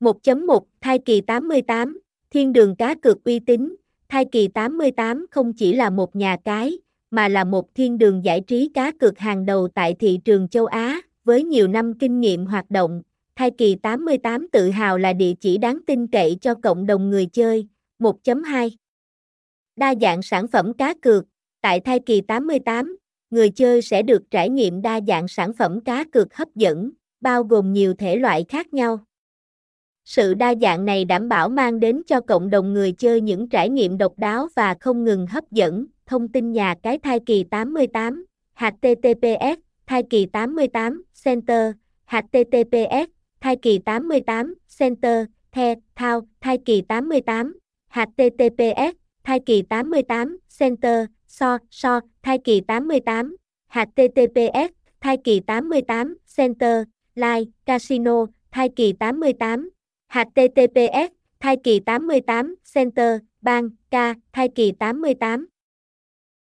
1.1 Thai kỳ 88, Thiên đường cá cược uy tín, Thai kỳ 88 không chỉ là một nhà cái, mà là một thiên đường giải trí cá cược hàng đầu tại thị trường châu Á, với nhiều năm kinh nghiệm hoạt động. Thai kỳ 88 tự hào là địa chỉ đáng tin cậy cho cộng đồng người chơi. 1.2 Đa dạng sản phẩm cá cược, tại Thai kỳ 88, người chơi sẽ được trải nghiệm đa dạng sản phẩm cá cược hấp dẫn, bao gồm nhiều thể loại khác nhau. Sự đa dạng này đảm bảo mang đến cho cộng đồng người chơi những trải nghiệm độc đáo và không ngừng hấp dẫn. Thông tin nhà cái thai kỳ 88, HTTPS, thai kỳ 88, Center, HTTPS, thai kỳ 88, Center, The, Thao, thai kỳ 88, HTTPS, thai kỳ 88, Center, So, So, thai kỳ 88, HTTPS, thai kỳ 88, Center, Live, Casino, thai kỳ 88, HTTPS, thai kỳ 88, Center, Bang, K, thai kỳ 88.